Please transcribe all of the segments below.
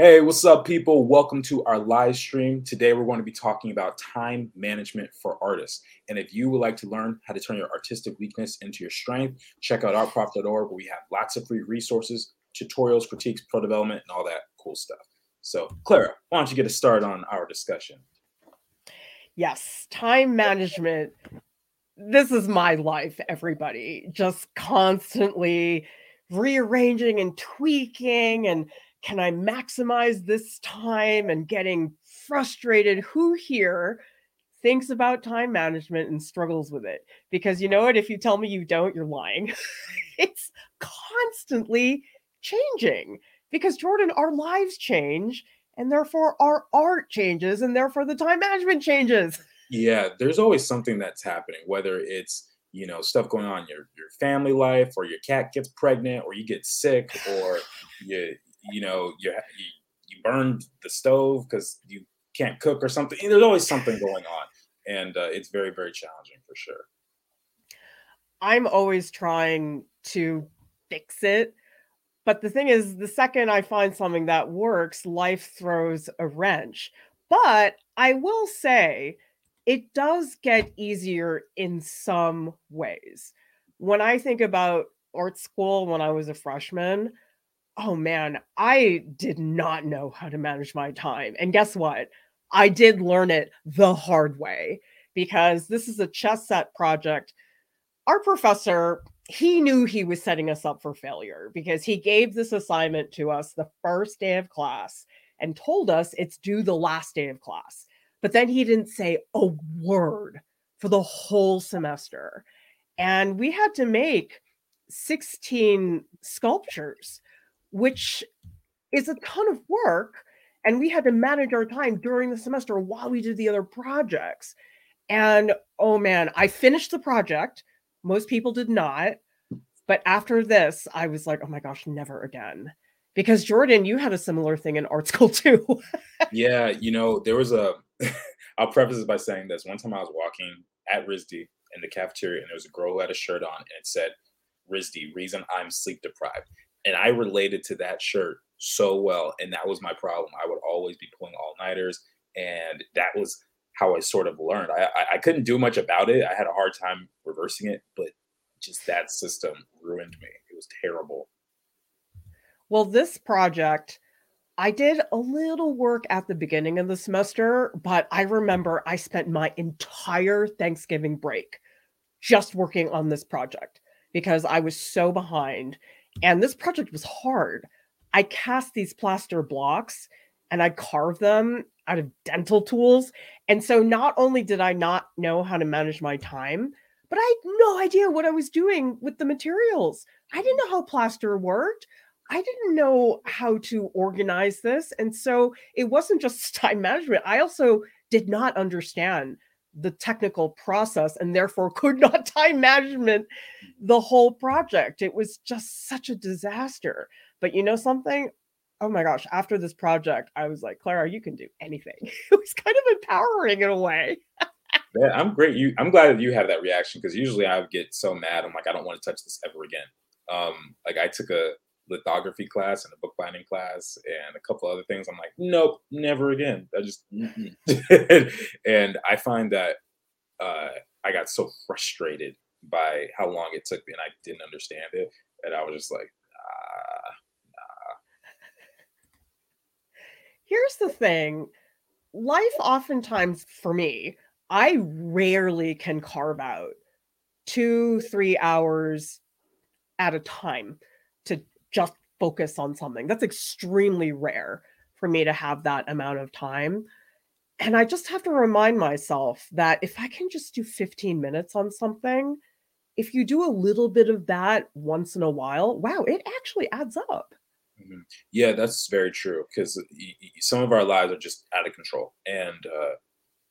Hey, what's up, people? Welcome to our live stream. Today, we're going to be talking about time management for artists. And if you would like to learn how to turn your artistic weakness into your strength, check out artprof.org where we have lots of free resources, tutorials, critiques, pro development, and all that cool stuff. So, Clara, why don't you get us started on our discussion? Yes, time management. This is my life, everybody. Just constantly rearranging and tweaking and can I maximize this time and getting frustrated? Who here thinks about time management and struggles with it? Because you know what? If you tell me you don't, you're lying. it's constantly changing because, Jordan, our lives change and therefore our art changes and therefore the time management changes. Yeah, there's always something that's happening, whether it's you know stuff going on in your your family life or your cat gets pregnant or you get sick or you you know you you, burned the stove because you can't cook or something. There's always something going on, and uh, it's very very challenging for sure. I'm always trying to fix it. But the thing is, the second I find something that works, life throws a wrench. But I will say, it does get easier in some ways. When I think about art school when I was a freshman, oh man, I did not know how to manage my time. And guess what? I did learn it the hard way because this is a chess set project. Our professor, he knew he was setting us up for failure because he gave this assignment to us the first day of class and told us it's due the last day of class. But then he didn't say a word for the whole semester. And we had to make 16 sculptures which is a ton of work. And we had to manage our time during the semester while we did the other projects. And oh man, I finished the project. Most people did not. But after this, I was like, oh my gosh, never again. Because Jordan, you had a similar thing in art school too. yeah, you know, there was a, I'll preface this by saying this. One time I was walking at RISD in the cafeteria and there was a girl who had a shirt on and it said, RISD, reason I'm sleep deprived and I related to that shirt so well. And that was my problem. I would always be pulling all nighters, and that was how I sort of learned. I, I, I couldn't do much about it. I had a hard time reversing it, but just that system ruined me. It was terrible. Well, this project, I did a little work at the beginning of the semester, but I remember I spent my entire Thanksgiving break just working on this project because I was so behind and this project was hard. I cast these plaster blocks and I carved them out of dental tools. And so not only did I not know how to manage my time, but I had no idea what I was doing with the materials. I didn't know how plaster worked. I didn't know how to organize this. And so it wasn't just time management. I also did not understand the technical process and therefore could not time management the whole project. It was just such a disaster. But you know something? Oh my gosh, after this project, I was like, Clara, you can do anything. It was kind of empowering in a way. yeah, I'm great. You I'm glad that you have that reaction because usually I would get so mad. I'm like, I don't want to touch this ever again. Um, like I took a lithography class and a bookbinding class and a couple other things. I'm like, nope, never again. I just, and I find that uh, I got so frustrated by how long it took me and I didn't understand it. And I was just like, ah, nah. Here's the thing life, oftentimes for me, I rarely can carve out two, three hours at a time to just focus on something. That's extremely rare for me to have that amount of time. And I just have to remind myself that if I can just do 15 minutes on something, if you do a little bit of that once in a while, wow, it actually adds up. Mm-hmm. Yeah, that's very true because some of our lives are just out of control. And, uh,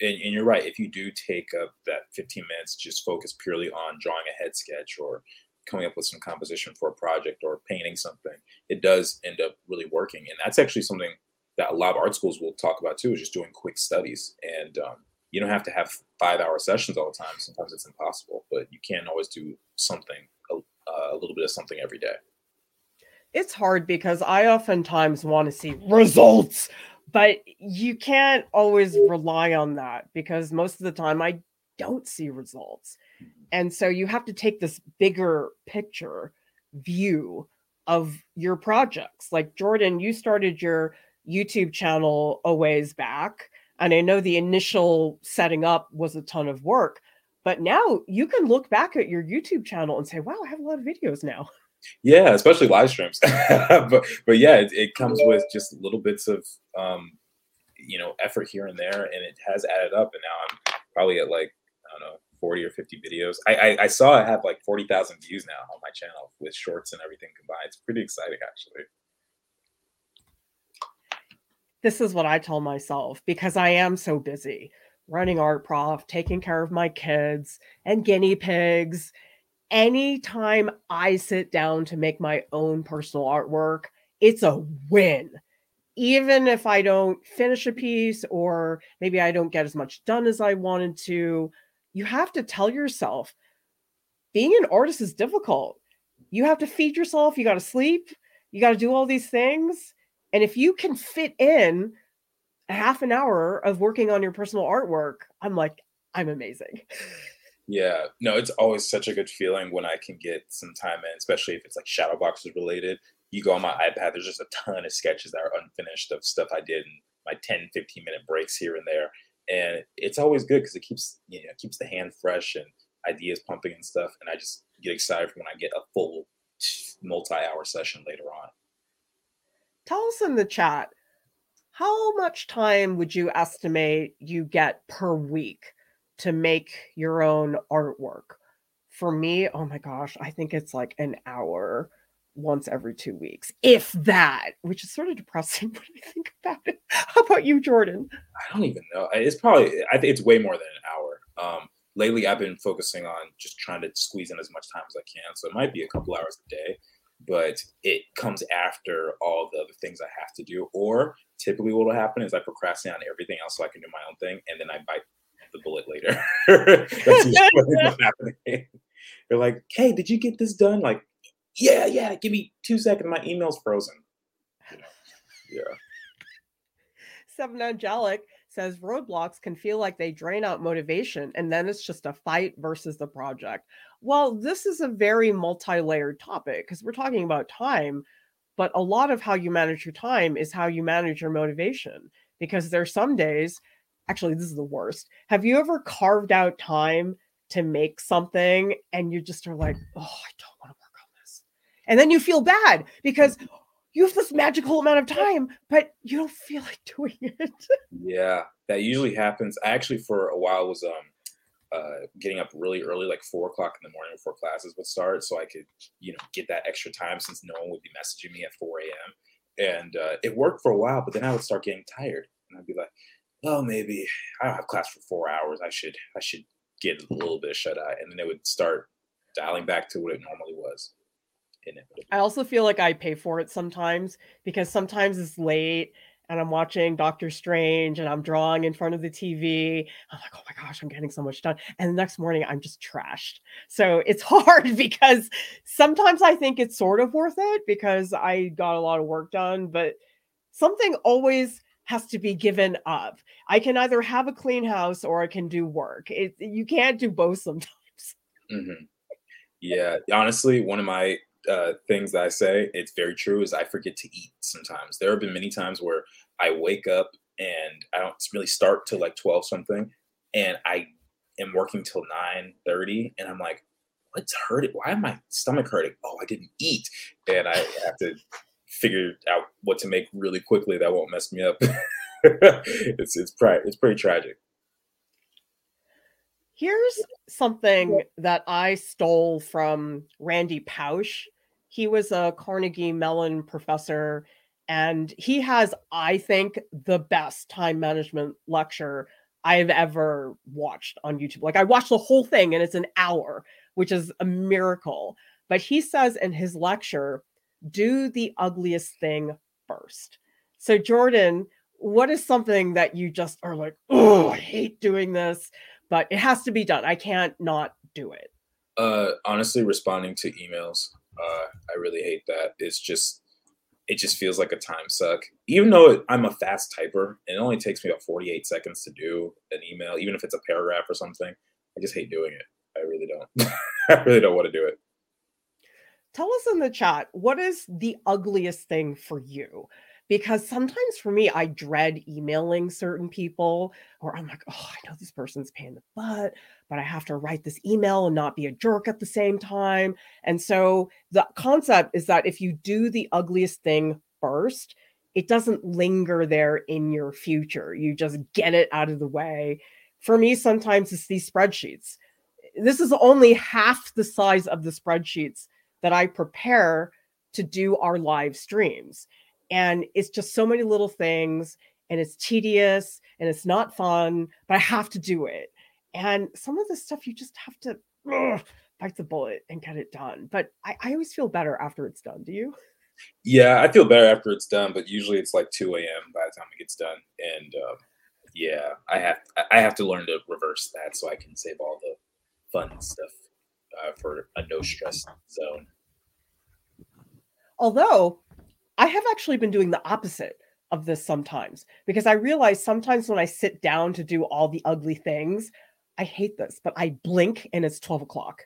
and, and you're right. If you do take up that 15 minutes, just focus purely on drawing a head sketch or coming up with some composition for a project or painting something, it does end up really working. And that's actually something that a lot of art schools will talk about too, is just doing quick studies. And um, you don't have to have five hour sessions all the time. Sometimes it's impossible, but you can always do something, a, a little bit of something every day. It's hard because I oftentimes want to see results, but you can't always rely on that because most of the time I don't see results. And so you have to take this bigger picture view of your projects. Like Jordan, you started your YouTube channel a ways back. And I know the initial setting up was a ton of work, but now you can look back at your YouTube channel and say, wow, I have a lot of videos now. Yeah, especially live streams. but but yeah, it, it, comes with just little bits of um, you know effort here and there, and it has added up. And now I'm probably at like 40 or 50 videos. I I, I saw I have like 40,000 views now on my channel with shorts and everything combined. It's pretty exciting actually this is what I tell myself because I am so busy running art prof, taking care of my kids and guinea pigs. Anytime I sit down to make my own personal artwork, it's a win. Even if I don't finish a piece or maybe I don't get as much done as I wanted to, you have to tell yourself being an artist is difficult. You have to feed yourself, you got to sleep, you got to do all these things and if you can fit in a half an hour of working on your personal artwork, I'm like, I'm amazing. Yeah, no, it's always such a good feeling when I can get some time in, especially if it's like shadow boxes related. You go on my iPad, there's just a ton of sketches that are unfinished of stuff I did in my 10, 15 minute breaks here and there. And it's always good because it keeps, you know, keeps the hand fresh and ideas pumping and stuff. And I just get excited when I get a full multi hour session later on tell us in the chat how much time would you estimate you get per week to make your own artwork? For me, oh my gosh, I think it's like an hour once every two weeks, if that, which is sort of depressing when I think about it. How about you, Jordan? I don't even know. It's probably, I think it's way more than an hour. Um, lately, I've been focusing on just trying to squeeze in as much time as I can. So it might be a couple hours a day but it comes after all the other things I have to do. Or typically, what will happen is I procrastinate on everything else so I can do my own thing, and then I bite the bullet later. That's usually what's happening. They're like, "Hey, did you get this done?" Like, "Yeah, yeah. Give me two seconds. My email's frozen." Yeah. Seven Angelic says roadblocks can feel like they drain out motivation and then it's just a fight versus the project. Well, this is a very multi layered topic because we're talking about time, but a lot of how you manage your time is how you manage your motivation because there's some days, actually, this is the worst. Have you ever carved out time to make something and you just are like, oh, I don't want to work on this? And then you feel bad because you have this magical amount of time, but you don't feel like doing it. yeah, that usually happens. I actually, for a while, was um uh, getting up really early, like four o'clock in the morning before classes would start, so I could, you know, get that extra time since no one would be messaging me at 4 a.m. And uh, it worked for a while, but then I would start getting tired, and I'd be like, "Oh, maybe I don't have class for four hours. I should, I should get a little bit of shut eye." And then it would start dialing back to what it normally was. I also feel like I pay for it sometimes because sometimes it's late and I'm watching Doctor Strange and I'm drawing in front of the TV. I'm like, oh my gosh, I'm getting so much done. And the next morning, I'm just trashed. So it's hard because sometimes I think it's sort of worth it because I got a lot of work done, but something always has to be given up. I can either have a clean house or I can do work. It, you can't do both sometimes. Mm-hmm. Yeah, honestly, one of my uh, things that I say, it's very true, is I forget to eat sometimes. There have been many times where I wake up and I don't really start till like 12 something, and I am working till 9 30, and I'm like, what's hurting? Why am my stomach hurting? Oh, I didn't eat. And I have to figure out what to make really quickly that won't mess me up. it's it's pretty it's pretty tragic. Here's something that I stole from Randy Pausch. He was a Carnegie Mellon professor, and he has, I think, the best time management lecture I've ever watched on YouTube. Like, I watched the whole thing, and it's an hour, which is a miracle. But he says in his lecture, do the ugliest thing first. So, Jordan, what is something that you just are like, oh, I hate doing this? But it has to be done. I can't not do it. Uh, honestly, responding to emails. Uh, I really hate that. It's just it just feels like a time suck. Even though I'm a fast typer, and it only takes me about 48 seconds to do an email, even if it's a paragraph or something. I just hate doing it. I really don't. I really don't want to do it. Tell us in the chat what is the ugliest thing for you? Because sometimes for me, I dread emailing certain people, or I'm like, oh, I know this person's paying the butt, but I have to write this email and not be a jerk at the same time. And so the concept is that if you do the ugliest thing first, it doesn't linger there in your future. You just get it out of the way. For me, sometimes it's these spreadsheets. This is only half the size of the spreadsheets that I prepare to do our live streams. And it's just so many little things, and it's tedious and it's not fun, but I have to do it. And some of the stuff you just have to ugh, bite the bullet and get it done. But I, I always feel better after it's done. Do you? Yeah, I feel better after it's done, but usually it's like 2 a.m. by the time it gets done. And um, yeah, I have I have to learn to reverse that so I can save all the fun stuff uh, for a no stress zone. Although I have actually been doing the opposite of this sometimes because I realize sometimes when I sit down to do all the ugly things, I hate this, but I blink and it's 12 o'clock.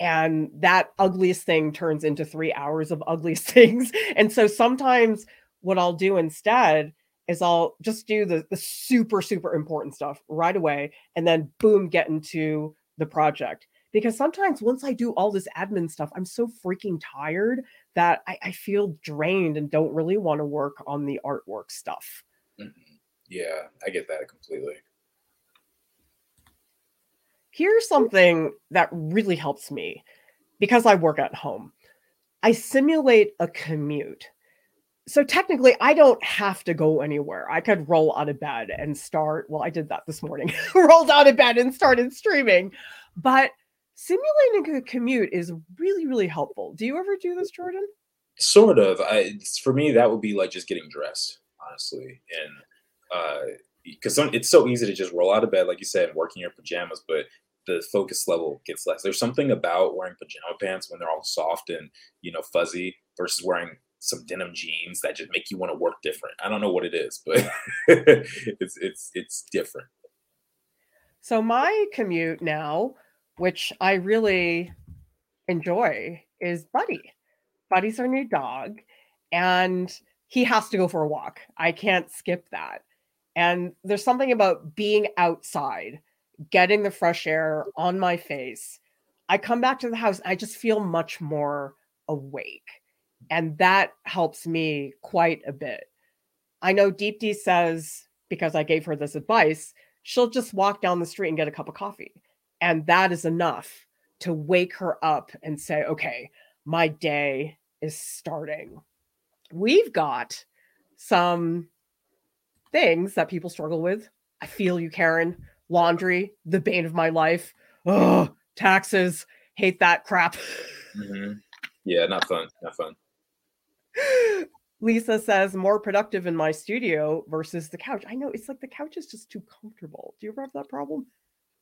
And that ugliest thing turns into three hours of ugliest things. And so sometimes what I'll do instead is I'll just do the, the super, super important stuff right away and then boom, get into the project because sometimes once I do all this admin stuff, I'm so freaking tired that I, I feel drained and don't really want to work on the artwork stuff. Mm-hmm. Yeah, I get that completely. Here's something that really helps me because I work at home. I simulate a commute. So technically, I don't have to go anywhere. I could roll out of bed and start. Well, I did that this morning. Rolled out of bed and started streaming. But simulating a commute is really really helpful. Do you ever do this jordan? Sort of. I, for me that would be like just getting dressed honestly and uh because it's so easy to just roll out of bed like you said and work in your pajamas but the focus level gets less. There's something about wearing pajama pants when they're all soft and you know fuzzy versus wearing some denim jeans that just make you want to work different. I don't know what it is but it's it's it's different. So my commute now which I really enjoy, is Buddy. Buddy's our new dog, and he has to go for a walk. I can't skip that. And there's something about being outside, getting the fresh air on my face. I come back to the house, I just feel much more awake. And that helps me quite a bit. I know Deep D says, because I gave her this advice, she'll just walk down the street and get a cup of coffee. And that is enough to wake her up and say, okay, my day is starting. We've got some things that people struggle with. I feel you, Karen. Laundry, the bane of my life. Oh, taxes, hate that crap. Mm-hmm. Yeah, not fun. Not fun. Lisa says more productive in my studio versus the couch. I know it's like the couch is just too comfortable. Do you ever have that problem?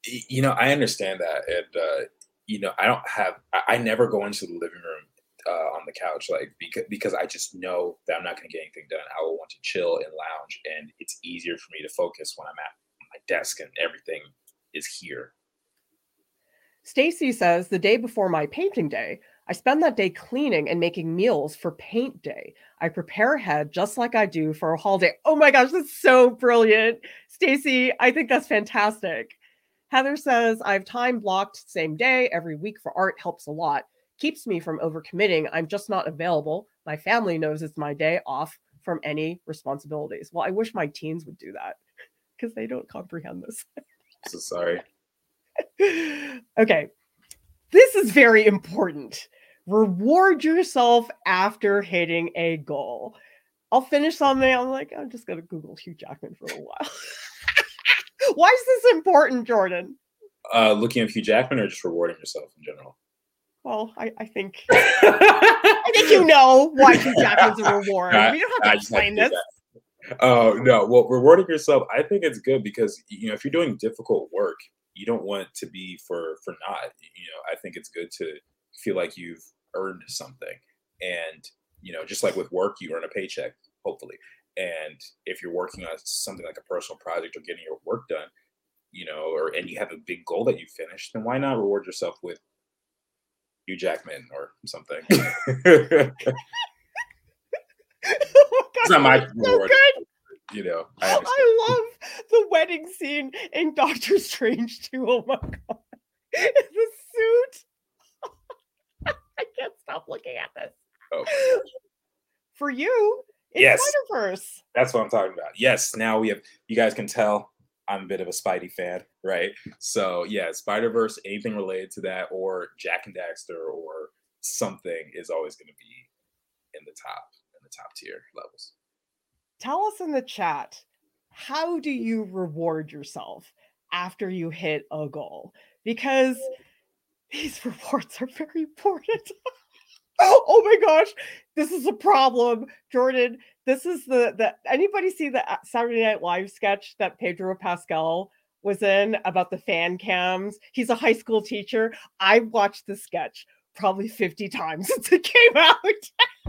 You know, I understand that, and uh, you know, I don't have. I, I never go into the living room uh, on the couch, like because because I just know that I'm not going to get anything done. I will want to chill and lounge, and it's easier for me to focus when I'm at my desk and everything is here. Stacy says the day before my painting day, I spend that day cleaning and making meals for paint day. I prepare ahead just like I do for a holiday. Oh my gosh, that's so brilliant. Stacy, I think that's fantastic. Heather says, I've time blocked same day every week for art helps a lot. Keeps me from overcommitting. I'm just not available. My family knows it's my day off from any responsibilities. Well, I wish my teens would do that because they don't comprehend this. so sorry. okay. This is very important. Reward yourself after hitting a goal. I'll finish something. I'm like, I'm just going to Google Hugh Jackman for a while. Why is this important, Jordan? Uh, looking at Hugh Jackman or just rewarding yourself in general? Well, I, I think I think you know why Hugh Jackman's a reward. I, we don't have to explain this. Oh uh, no! Well, rewarding yourself, I think it's good because you know if you're doing difficult work, you don't want to be for for not. You know, I think it's good to feel like you've earned something. And, you know, just like with work, you earn a paycheck, hopefully. And if you're working on something like a personal project or getting your work done, you know, or and you have a big goal that you finished, then why not reward yourself with Hugh Jackman or something? oh it's not my reward. So you know, I, I, love the wedding scene in Doctor Strange too. Oh my god, the suit. I can't stop looking at this. Oh. For you, yes, Spider-Verse. That's what I'm talking about. Yes, now we have. You guys can tell I'm a bit of a Spidey fan, right? So yeah, Spider Verse, anything related to that, or Jak and Daxter, or something is always going to be in the top in the top tier levels. Tell us in the chat how do you reward yourself after you hit a goal? Because these rewards are very important. oh my gosh, this is a problem, Jordan. This is the the anybody see the uh, Saturday Night Live sketch that Pedro Pascal was in about the fan cams? He's a high school teacher. I watched the sketch probably 50 times since it came out.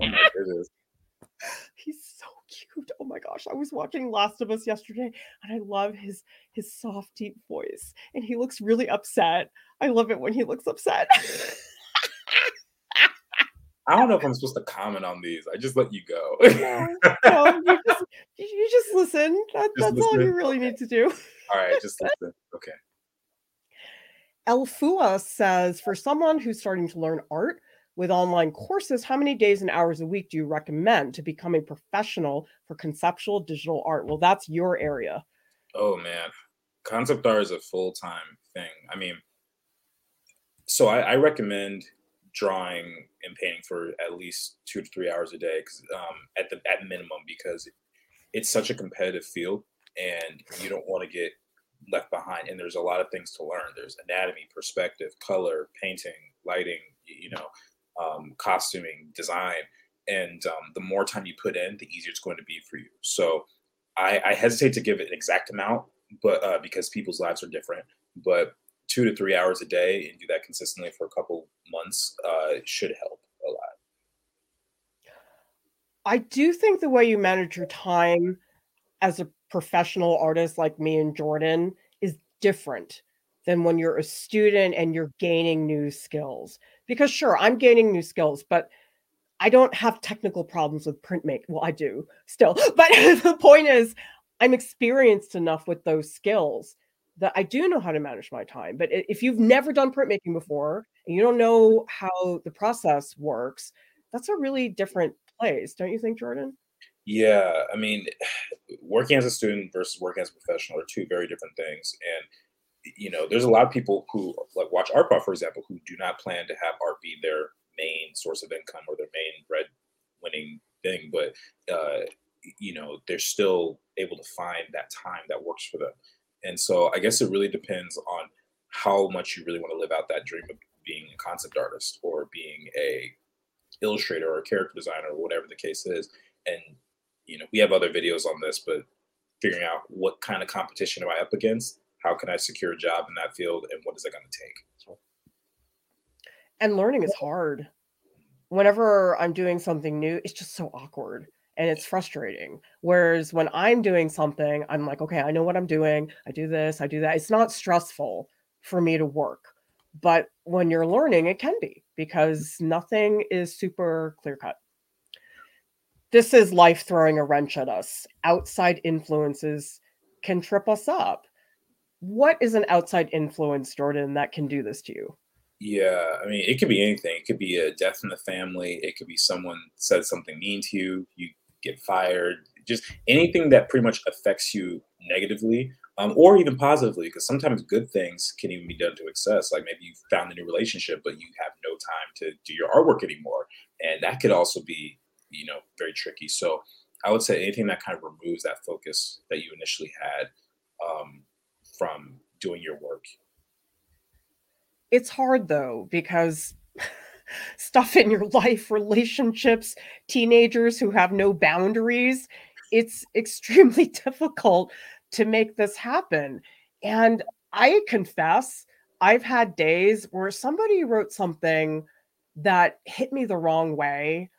oh He's so cute. Oh my gosh. I was watching Last of Us yesterday and I love his his soft deep voice and he looks really upset. I love it when he looks upset. I don't know if I'm supposed to comment on these. I just let you go. no, no you, just, you just listen. That, just that's listen. all you really need to do. All right, just listen. Okay. Elfua says, for someone who's starting to learn art with online courses, how many days and hours a week do you recommend to become a professional for conceptual digital art? Well, that's your area. Oh man, concept art is a full time thing. I mean, so I, I recommend drawing and painting for at least two to three hours a day um, at the at minimum because it's such a competitive field and you don't want to get left behind and there's a lot of things to learn. There's anatomy perspective color painting lighting you know um, costuming design and um, the more time you put in the easier it's going to be for you. So i, I hesitate to give it an exact amount but uh, because people's lives are different but two to three hours a day and do that consistently for a couple months uh, should help a lot. I do think the way you manage your time as a professional artist like me and Jordan is different than when you're a student and you're gaining new skills. Because sure, I'm gaining new skills, but I don't have technical problems with printmaking. Well, I do still, but the point is, I'm experienced enough with those skills that I do know how to manage my time. But if you've never done printmaking before and you don't know how the process works, that's a really different place, don't you think, Jordan? Yeah, I mean, working as a student versus working as a professional are two very different things. And you know, there's a lot of people who like watch Art Prof, for example, who do not plan to have art be their main source of income or their main bread winning thing, but uh, you know, they're still able to find that time that works for them. And so I guess it really depends on how much you really want to live out that dream of being a concept artist or being a illustrator or a character designer or whatever the case is. And you know, we have other videos on this, but figuring out what kind of competition am I up against? How can I secure a job in that field and what is it going to take? And learning is hard. Whenever I'm doing something new, it's just so awkward and it's frustrating. Whereas when I'm doing something, I'm like, okay, I know what I'm doing. I do this, I do that. It's not stressful for me to work. But when you're learning, it can be because nothing is super clear cut. This is life throwing a wrench at us. Outside influences can trip us up. What is an outside influence, Jordan, that can do this to you? Yeah, I mean, it could be anything. It could be a death in the family. It could be someone said something mean to you. You get fired, just anything that pretty much affects you negatively um, or even positively, because sometimes good things can even be done to excess. Like maybe you found a new relationship, but you have no time to do your artwork anymore. And that could also be, you know, very tricky. So I would say anything that kind of removes that focus that you initially had um, from doing your work. It's hard though, because stuff in your life, relationships, teenagers who have no boundaries. It's extremely difficult to make this happen. And I confess, I've had days where somebody wrote something that hit me the wrong way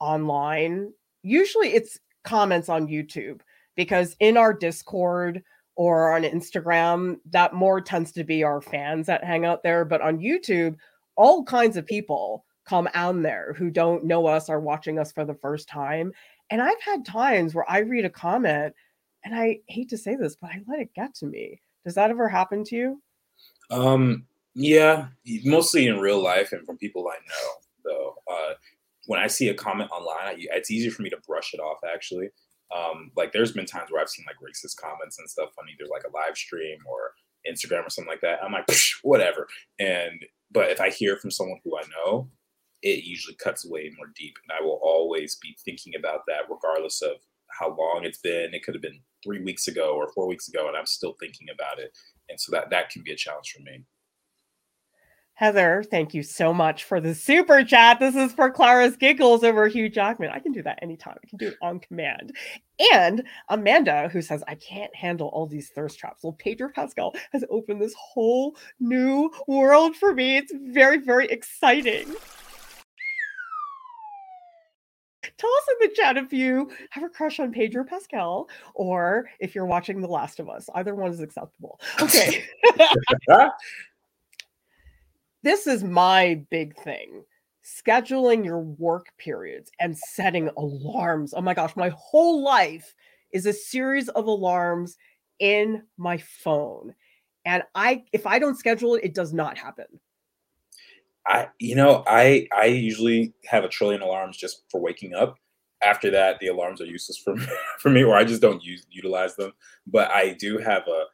online, usually it's comments on YouTube because in our Discord or on Instagram, that more tends to be our fans that hang out there. But on YouTube, all kinds of people come on there who don't know us are watching us for the first time. And I've had times where I read a comment and I hate to say this, but I let it get to me. Does that ever happen to you? Um, yeah, mostly in real life and from people I know. Though, uh, when I see a comment online, I, it's easier for me to brush it off. Actually, um, like there's been times where I've seen like racist comments and stuff on either like a live stream or Instagram or something like that. I'm like, whatever. And but if I hear from someone who I know, it usually cuts way more deep, and I will always be thinking about that, regardless of how long it's been. It could have been three weeks ago or four weeks ago, and I'm still thinking about it. And so that that can be a challenge for me. Heather, thank you so much for the super chat. This is for Clara's giggles over Hugh Jackman. I can do that anytime. I can do it on command. And Amanda, who says, I can't handle all these thirst traps. Well, Pedro Pascal has opened this whole new world for me. It's very, very exciting. Tell us in the chat if you have a crush on Pedro Pascal or if you're watching The Last of Us. Either one is acceptable. Okay. this is my big thing scheduling your work periods and setting alarms. Oh my gosh, my whole life is a series of alarms in my phone. And I if I don't schedule it, it does not happen. I you know, I I usually have a trillion alarms just for waking up. After that, the alarms are useless for me, for me or I just don't use utilize them. But I do have a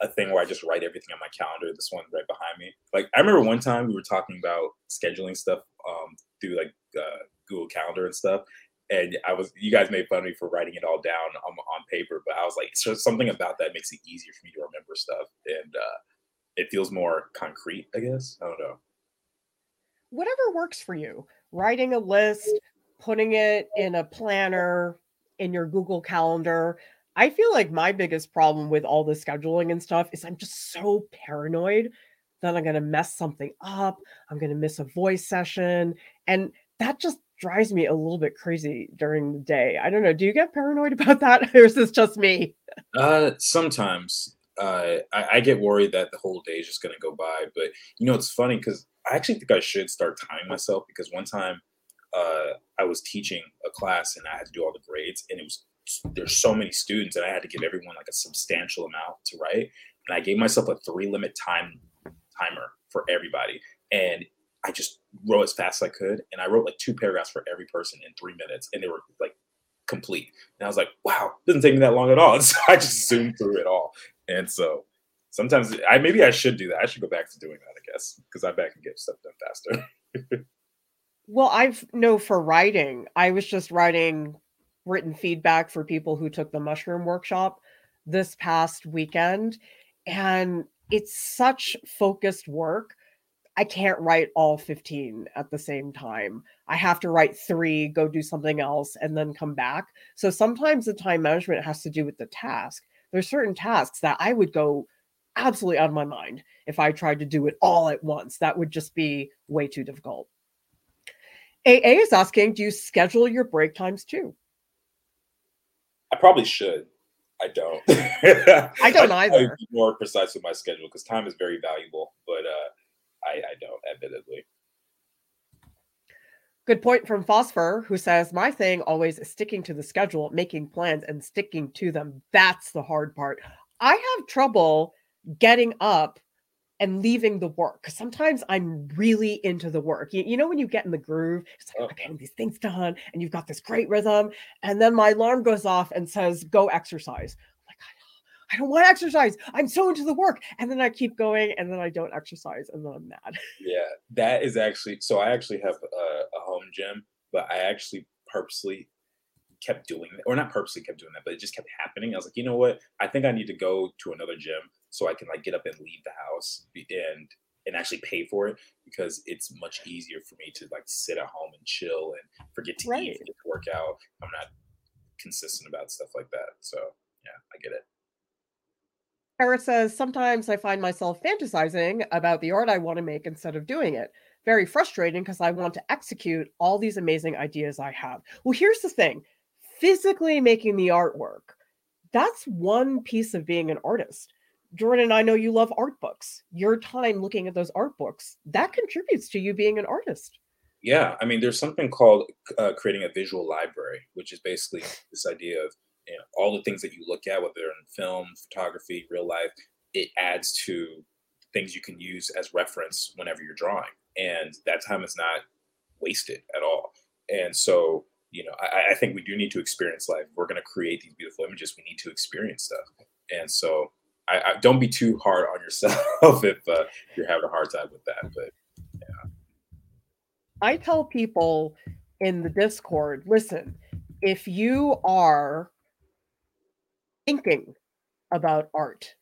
a thing where I just write everything on my calendar. This one right behind me. Like I remember one time we were talking about scheduling stuff um, through like uh, Google Calendar and stuff, and I was you guys made fun of me for writing it all down on, on paper, but I was like, so something about that makes it easier for me to remember stuff, and uh, it feels more concrete. I guess I don't know. Whatever works for you. Writing a list, putting it in a planner in your Google Calendar. I feel like my biggest problem with all the scheduling and stuff is I'm just so paranoid that I'm going to mess something up. I'm going to miss a voice session. And that just drives me a little bit crazy during the day. I don't know. Do you get paranoid about that? Or is this just me? Uh, sometimes. Uh, I, I get worried that the whole day is just going to go by. But, you know, it's funny because I actually think I should start timing myself because one time uh, I was teaching a class and I had to do all the grades, and it was there's so many students and I had to give everyone like a substantial amount to write. And I gave myself a three limit time timer for everybody. And I just wrote as fast as I could. And I wrote like two paragraphs for every person in three minutes. And they were like complete. And I was like, wow, doesn't take me that long at all. And so I just zoomed through it all. And so sometimes I maybe I should do that. I should go back to doing that, I guess, because I I can get stuff done faster. well, I've no for writing. I was just writing written feedback for people who took the mushroom workshop this past weekend. And it's such focused work. I can't write all 15 at the same time. I have to write three, go do something else, and then come back. So sometimes the time management has to do with the task. There's certain tasks that I would go absolutely out of my mind if I tried to do it all at once. That would just be way too difficult. AA is asking, do you schedule your break times too? I probably should. I don't. I don't I, either. be more precise with my schedule because time is very valuable, but uh, I, I don't, admittedly. Good point from Phosphor, who says, My thing always is sticking to the schedule, making plans, and sticking to them. That's the hard part. I have trouble getting up and leaving the work sometimes I'm really into the work. You, you, know, when you get in the groove, it's like, oh. oh I'm getting these things done and you've got this great rhythm. And then my alarm goes off and says, go exercise. I'm like, I don't want to exercise. I'm so into the work. And then I keep going and then I don't exercise and then I'm mad. Yeah, that is actually so. I actually have a, a home gym, but I actually purposely kept doing that, or not purposely kept doing that, but it just kept happening. I was like, you know what? I think I need to go to another gym so I can like get up and leave the house and and actually pay for it because it's much easier for me to like sit at home and chill and forget to right. eat, forget to work out. I'm not consistent about stuff like that. So yeah, I get it. Kara says, sometimes I find myself fantasizing about the art I want to make instead of doing it. very frustrating because I want to execute all these amazing ideas I have. Well, here's the thing physically making the artwork, that's one piece of being an artist. Jordan, I know you love art books. Your time looking at those art books, that contributes to you being an artist. Yeah, I mean, there's something called uh, creating a visual library, which is basically this idea of you know, all the things that you look at, whether in film, photography, real life, it adds to things you can use as reference whenever you're drawing. And that time is not wasted at all. And so, you know, I, I think we do need to experience life. We're going to create these beautiful images. We need to experience stuff. And so, I, I don't be too hard on yourself if uh, you're having a hard time with that. But yeah, I tell people in the Discord, listen, if you are thinking about art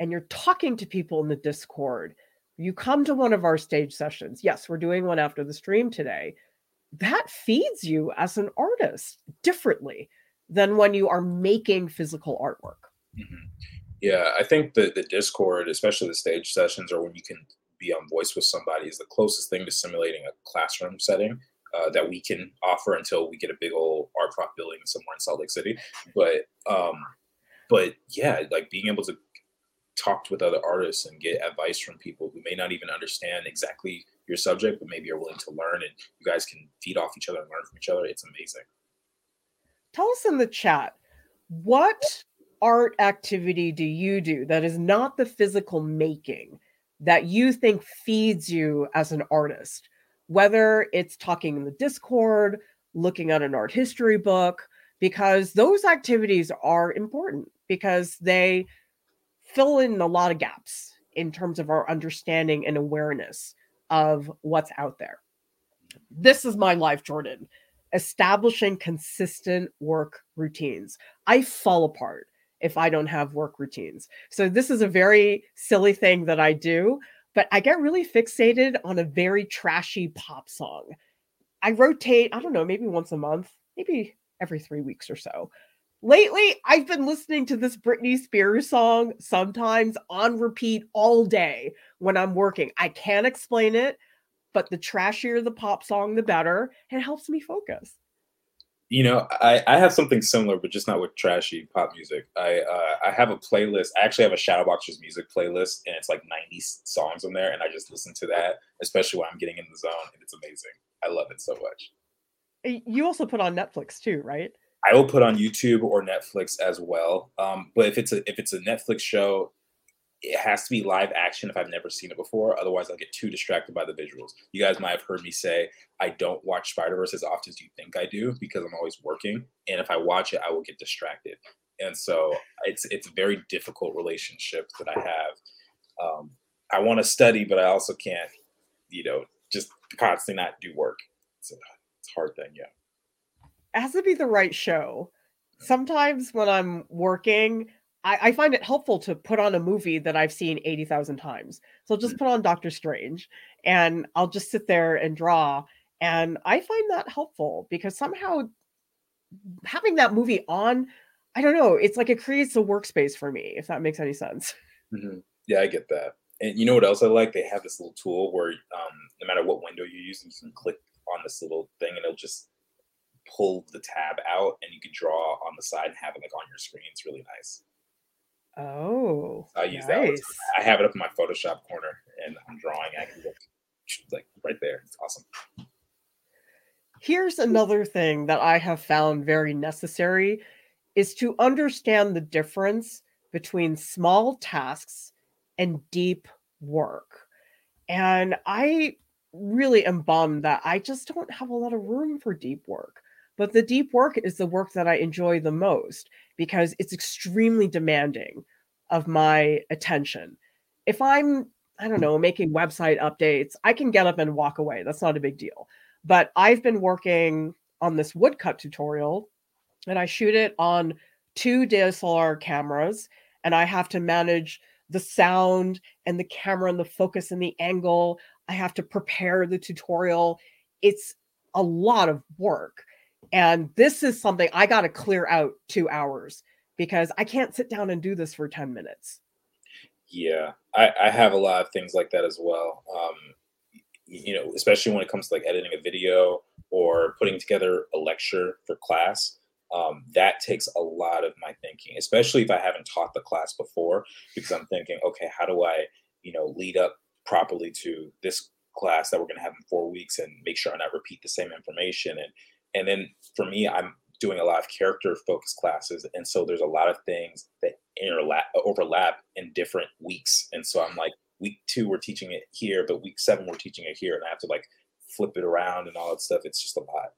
and you're talking to people in the Discord, you come to one of our stage sessions. Yes, we're doing one after the stream today. That feeds you as an artist differently than when you are making physical artwork. Mm-hmm. Yeah, I think the the Discord, especially the stage sessions, or when you can be on voice with somebody, is the closest thing to simulating a classroom setting uh, that we can offer until we get a big old Art Prof building somewhere in Salt Lake City. But um, but yeah, like being able to talk with other artists and get advice from people who may not even understand exactly your subject, but maybe are willing to learn, and you guys can feed off each other and learn from each other. It's amazing. Tell us in the chat what art activity do you do that is not the physical making that you think feeds you as an artist? Whether it's talking in the Discord, looking at an art history book, because those activities are important because they fill in a lot of gaps in terms of our understanding and awareness of what's out there. This is my life, Jordan. Establishing consistent work routines. I fall apart if I don't have work routines. So, this is a very silly thing that I do, but I get really fixated on a very trashy pop song. I rotate, I don't know, maybe once a month, maybe every three weeks or so. Lately, I've been listening to this Britney Spears song sometimes on repeat all day when I'm working. I can't explain it, but the trashier the pop song, the better. It helps me focus. You know, I, I have something similar, but just not with trashy pop music. I uh, I have a playlist. I actually have a Shadowboxers music playlist, and it's like 90 songs on there, and I just listen to that, especially when I'm getting in the zone, and it's amazing. I love it so much. You also put on Netflix too, right? I will put on YouTube or Netflix as well. Um, but if it's a if it's a Netflix show, it has to be live action if I've never seen it before. Otherwise, I'll get too distracted by the visuals. You guys might have heard me say I don't watch Spider Verse as often as you think I do because I'm always working, and if I watch it, I will get distracted. And so it's it's a very difficult relationship that I have. Um, I want to study, but I also can't, you know, just constantly not do work. It's a, it's a hard thing, yeah it has to be the right show. Sometimes when I'm working, I, I, find it helpful to put on a movie that I've seen 80,000 times. So I'll just mm. put on Doctor Strange and I'll just sit there and draw. And I find that helpful because somehow having that movie on, I don't know, it's like it creates a workspace for me, if that makes any sense. Mm-hmm. Yeah, I get that. And you know what else I like? They have this little tool where um, no matter what window you use, you can click on this little thing and it'll just pull the tab out and you can draw on the side and have it like on your screen. It's really nice. Oh, I use nice. that. I have it up in my Photoshop corner and I'm drawing. I can look like right there. It's awesome. Here's another thing that I have found very necessary is to understand the difference between small tasks and deep work. And I really am bummed that I just don't have a lot of room for deep work. But the deep work is the work that I enjoy the most because it's extremely demanding of my attention. If I'm, I don't know, making website updates, I can get up and walk away. That's not a big deal. But I've been working on this woodcut tutorial and I shoot it on two DSLR cameras and I have to manage the sound and the camera and the focus and the angle. I have to prepare the tutorial. It's a lot of work. And this is something I got to clear out two hours because I can't sit down and do this for 10 minutes. Yeah, I, I have a lot of things like that as well. Um, you know, especially when it comes to like editing a video or putting together a lecture for class, um, that takes a lot of my thinking, especially if I haven't taught the class before, because I'm thinking, okay, how do I, you know, lead up properly to this class that we're going to have in four weeks and make sure I not repeat the same information. And and then for me, I'm doing a lot of character focused classes, and so there's a lot of things that interlap overlap in different weeks. And so I'm like, week two we're teaching it here, but week seven we're teaching it here, and I have to like flip it around and all that stuff. It's just a lot.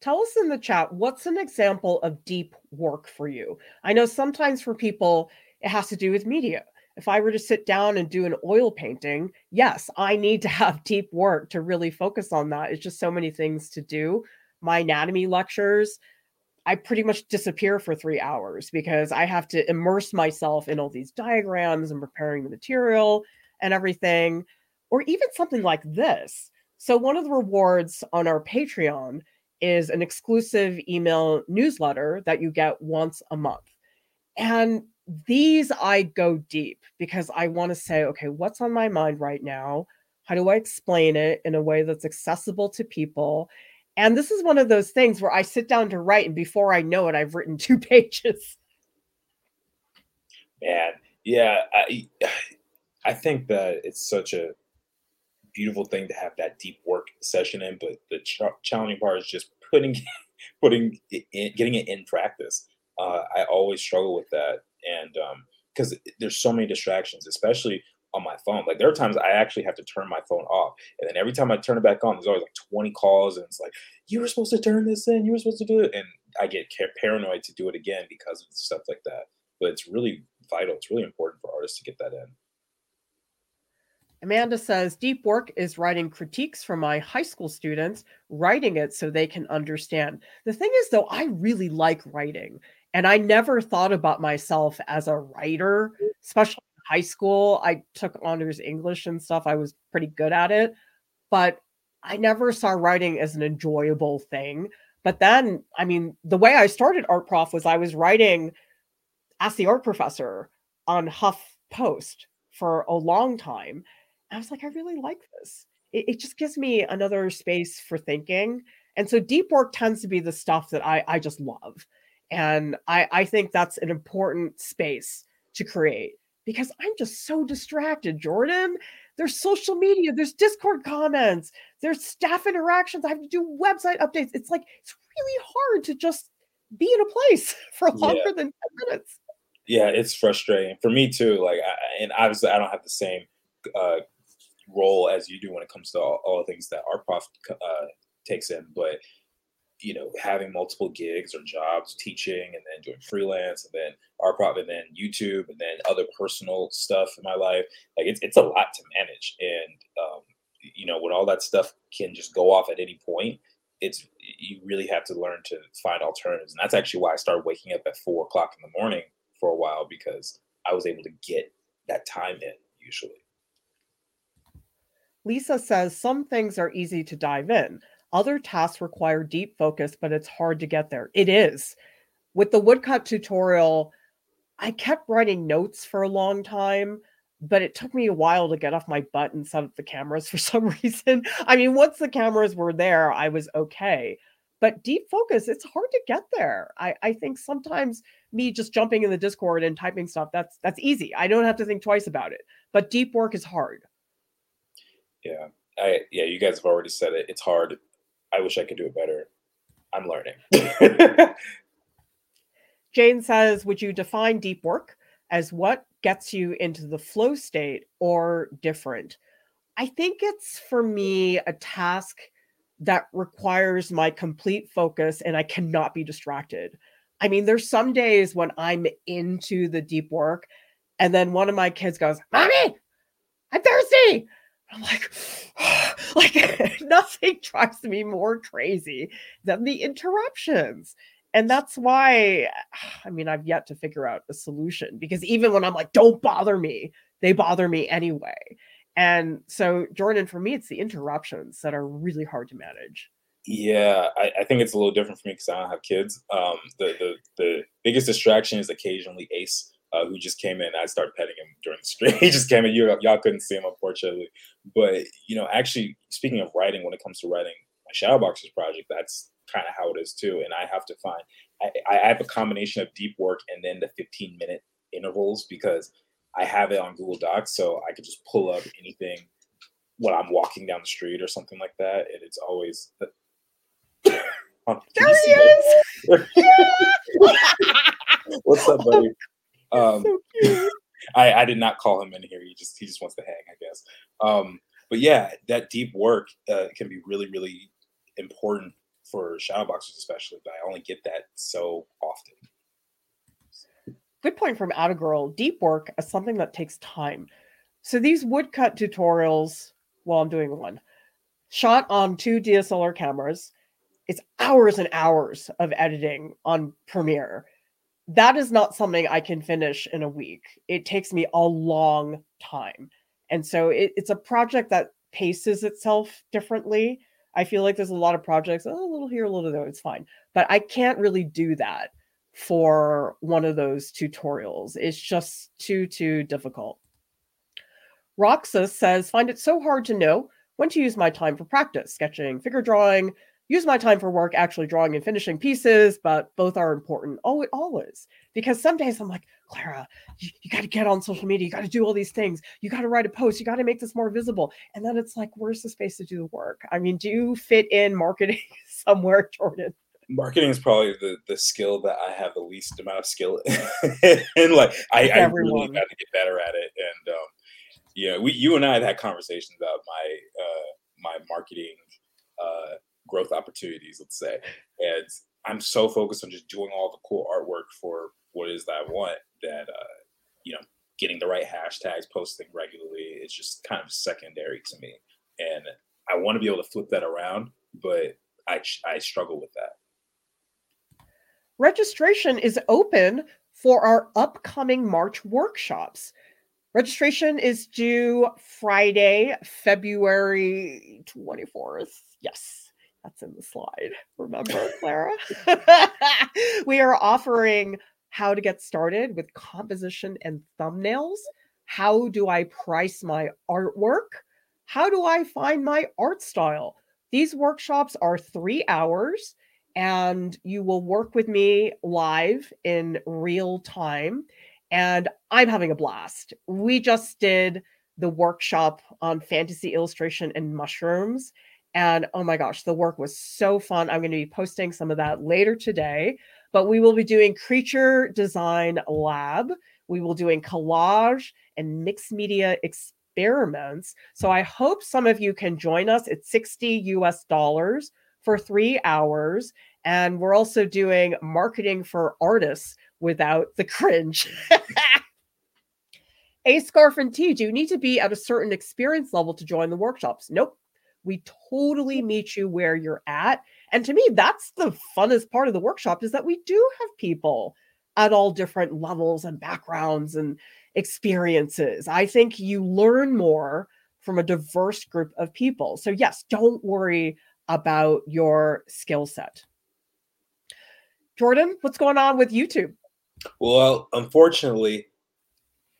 Tell us in the chat what's an example of deep work for you. I know sometimes for people it has to do with media. If I were to sit down and do an oil painting, yes, I need to have deep work to really focus on that. It's just so many things to do. My anatomy lectures, I pretty much disappear for three hours because I have to immerse myself in all these diagrams and preparing the material and everything, or even something like this. So, one of the rewards on our Patreon is an exclusive email newsletter that you get once a month. And these I go deep because I want to say, okay, what's on my mind right now? How do I explain it in a way that's accessible to people? And this is one of those things where I sit down to write, and before I know it, I've written two pages. Man, yeah, I, I think that it's such a beautiful thing to have that deep work session in, but the ch- challenging part is just putting, putting it in, getting it in practice. Uh, I always struggle with that and because um, there's so many distractions, especially on my phone. Like there are times I actually have to turn my phone off, and then every time I turn it back on, there's always like 20 calls, and it's like you were supposed to turn this in, you were supposed to do it, and I get paranoid to do it again because of stuff like that. But it's really vital. It's really important for artists to get that in. Amanda says, Deep work is writing critiques for my high school students, writing it so they can understand. The thing is, though, I really like writing. And I never thought about myself as a writer, mm. especially in high school. I took honors English and stuff. I was pretty good at it, but I never saw writing as an enjoyable thing. But then, I mean, the way I started Art Prof was I was writing Ask the Art Professor on Huff Post for a long time. I was like, I really like this. It, it, just gives me another space for thinking. And so deep work tends to be the stuff that I, I just love. And I, I think that's an important space to create because I'm just so distracted, Jordan. There's social media, there's Discord comments, there's staff interactions. I have to do website updates. It's like it's really hard to just be in a place for longer yeah. than 10 minutes. Yeah, it's frustrating for me too. Like, I, and obviously, I don't have the same uh, role as you do when it comes to all, all things that Art Prof uh, takes in, but you know, having multiple gigs or jobs, teaching, and then doing freelance, and then Art Prof, and then YouTube, and then other personal stuff in my life. Like it's it's a lot to manage, and um, you know, when all that stuff can just go off at any point, it's you really have to learn to find alternatives, and that's actually why I started waking up at four o'clock in the morning for a while because I was able to get that time in usually. Lisa says some things are easy to dive in. Other tasks require deep focus, but it's hard to get there. It is. With the woodcut tutorial, I kept writing notes for a long time, but it took me a while to get off my butt and set up the cameras for some reason. I mean, once the cameras were there, I was okay. But deep focus, it's hard to get there. I, I think sometimes me just jumping in the Discord and typing stuff, that's that's easy. I don't have to think twice about it. But deep work is hard. Yeah. I yeah, you guys have already said it. It's hard. I wish I could do it better. I'm learning. Jane says, Would you define deep work as what gets you into the flow state or different? I think it's for me a task that requires my complete focus and I cannot be distracted. I mean, there's some days when I'm into the deep work, and then one of my kids goes, Mommy, I'm thirsty. I'm like, like nothing drives me more crazy than the interruptions. And that's why, I mean, I've yet to figure out a solution because even when I'm like, don't bother me, they bother me anyway. And so, Jordan, for me, it's the interruptions that are really hard to manage. Yeah, I, I think it's a little different for me because I don't have kids. Um, the, the the biggest distraction is occasionally Ace uh, who just came in. I started petting him during the stream. he just came in. You y'all couldn't see him unfortunately, but you know, actually, speaking of writing, when it comes to writing my Shadowboxers project, that's kind of how it is too. And I have to find, I, I have a combination of deep work and then the 15 minute intervals because I have it on Google Docs, so I could just pull up anything when I'm walking down the street or something like that, and it's always. there he is. What's up, buddy? Um, so I, I did not call him in here. He just he just wants to hang, I guess. Um, but yeah, that deep work uh, can be really really important for shadowboxers, especially. But I only get that so often. Good point from Girl. Deep work is something that takes time. So these woodcut tutorials, while I'm doing one, shot on two DSLR cameras, it's hours and hours of editing on Premiere that is not something I can finish in a week. It takes me a long time. And so it, it's a project that paces itself differently. I feel like there's a lot of projects, oh, a little here, a little there, it's fine. But I can't really do that for one of those tutorials. It's just too, too difficult. Roxas says, find it so hard to know when to use my time for practice, sketching, figure drawing, use my time for work actually drawing and finishing pieces, but both are important. Oh, it always. Because some days I'm like, Clara, you, you got to get on social media. You got to do all these things. You got to write a post. You got to make this more visible. And then it's like, where's the space to do the work? I mean, do you fit in marketing somewhere, Jordan? Marketing is probably the, the skill that I have the least amount of skill in. and like, I, I really got to get better at it. And, um, yeah, we, you and I have had conversations about my, uh, my marketing, uh, growth opportunities, let's say. And I'm so focused on just doing all the cool artwork for what it is that I want that, uh, you know, getting the right hashtags, posting regularly is just kind of secondary to me. And I want to be able to flip that around, but I, I struggle with that. Registration is open for our upcoming March workshops. Registration is due Friday, February 24th. Yes. That's in the slide. Remember, Clara? we are offering how to get started with composition and thumbnails. How do I price my artwork? How do I find my art style? These workshops are three hours and you will work with me live in real time. And I'm having a blast. We just did the workshop on fantasy illustration and mushrooms. And oh my gosh, the work was so fun. I'm going to be posting some of that later today. But we will be doing Creature Design Lab. We will be doing collage and mixed media experiments. So I hope some of you can join us. It's 60 US dollars for three hours. And we're also doing marketing for artists without the cringe. a scarf and tea. Do you need to be at a certain experience level to join the workshops? Nope. We totally meet you where you're at. And to me, that's the funnest part of the workshop is that we do have people at all different levels and backgrounds and experiences. I think you learn more from a diverse group of people. So, yes, don't worry about your skill set. Jordan, what's going on with YouTube? Well, unfortunately,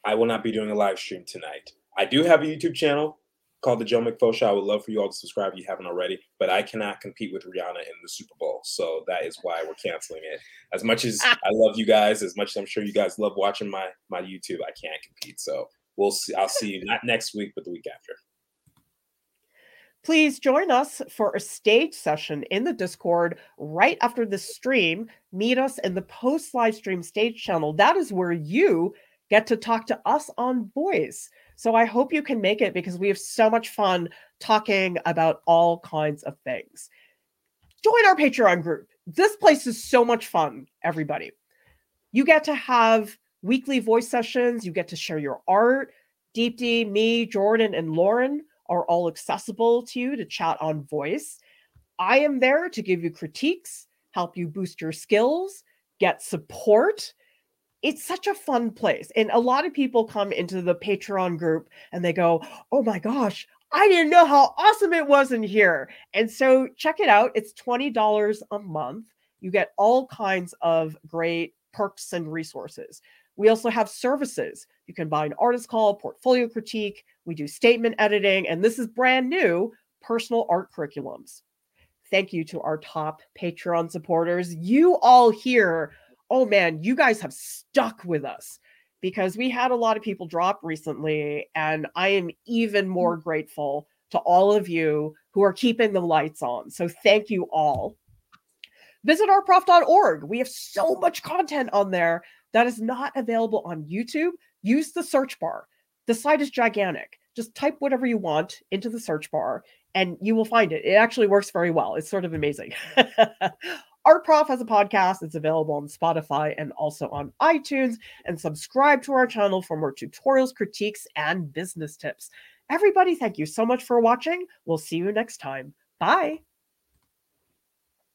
I will not be doing a live stream tonight. I do have a YouTube channel called the Joe McFo Show. I would love for you all to subscribe if you haven't already, but I cannot compete with Rihanna in the Super Bowl. So that is why we're canceling it. As much as I love you guys, as much as I'm sure you guys love watching my my YouTube, I can't compete. So we'll see. I'll see you not next week, but the week after. Please join us for a stage session in the Discord right after the stream. Meet us in the post live stream stage channel. That is where you get to talk to us on voice. So I hope you can make it because we have so much fun talking about all kinds of things. Join our Patreon group. This place is so much fun, everybody. You get to have weekly voice sessions, you get to share your art. Deepti, me, Jordan, and Lauren are all accessible to you to chat on voice. I am there to give you critiques, help you boost your skills, get support it's such a fun place. And a lot of people come into the Patreon group and they go, Oh my gosh, I didn't know how awesome it was in here. And so check it out. It's $20 a month. You get all kinds of great perks and resources. We also have services. You can buy an artist call, portfolio critique. We do statement editing, and this is brand new personal art curriculums. Thank you to our top Patreon supporters. You all here, oh man, you guys have stuck with us because we had a lot of people drop recently, and I am even more mm. grateful to all of you who are keeping the lights on. So thank you all. Visit artprof.org. We have so much content on there that is not available on YouTube. Use the search bar. The site is gigantic. Just type whatever you want into the search bar and you will find it. It actually works very well. It's sort of amazing. Art Prof has a podcast. It's available on Spotify and also on iTunes. And subscribe to our channel for more tutorials, critiques, and business tips. Everybody, thank you so much for watching. We'll see you next time. Bye.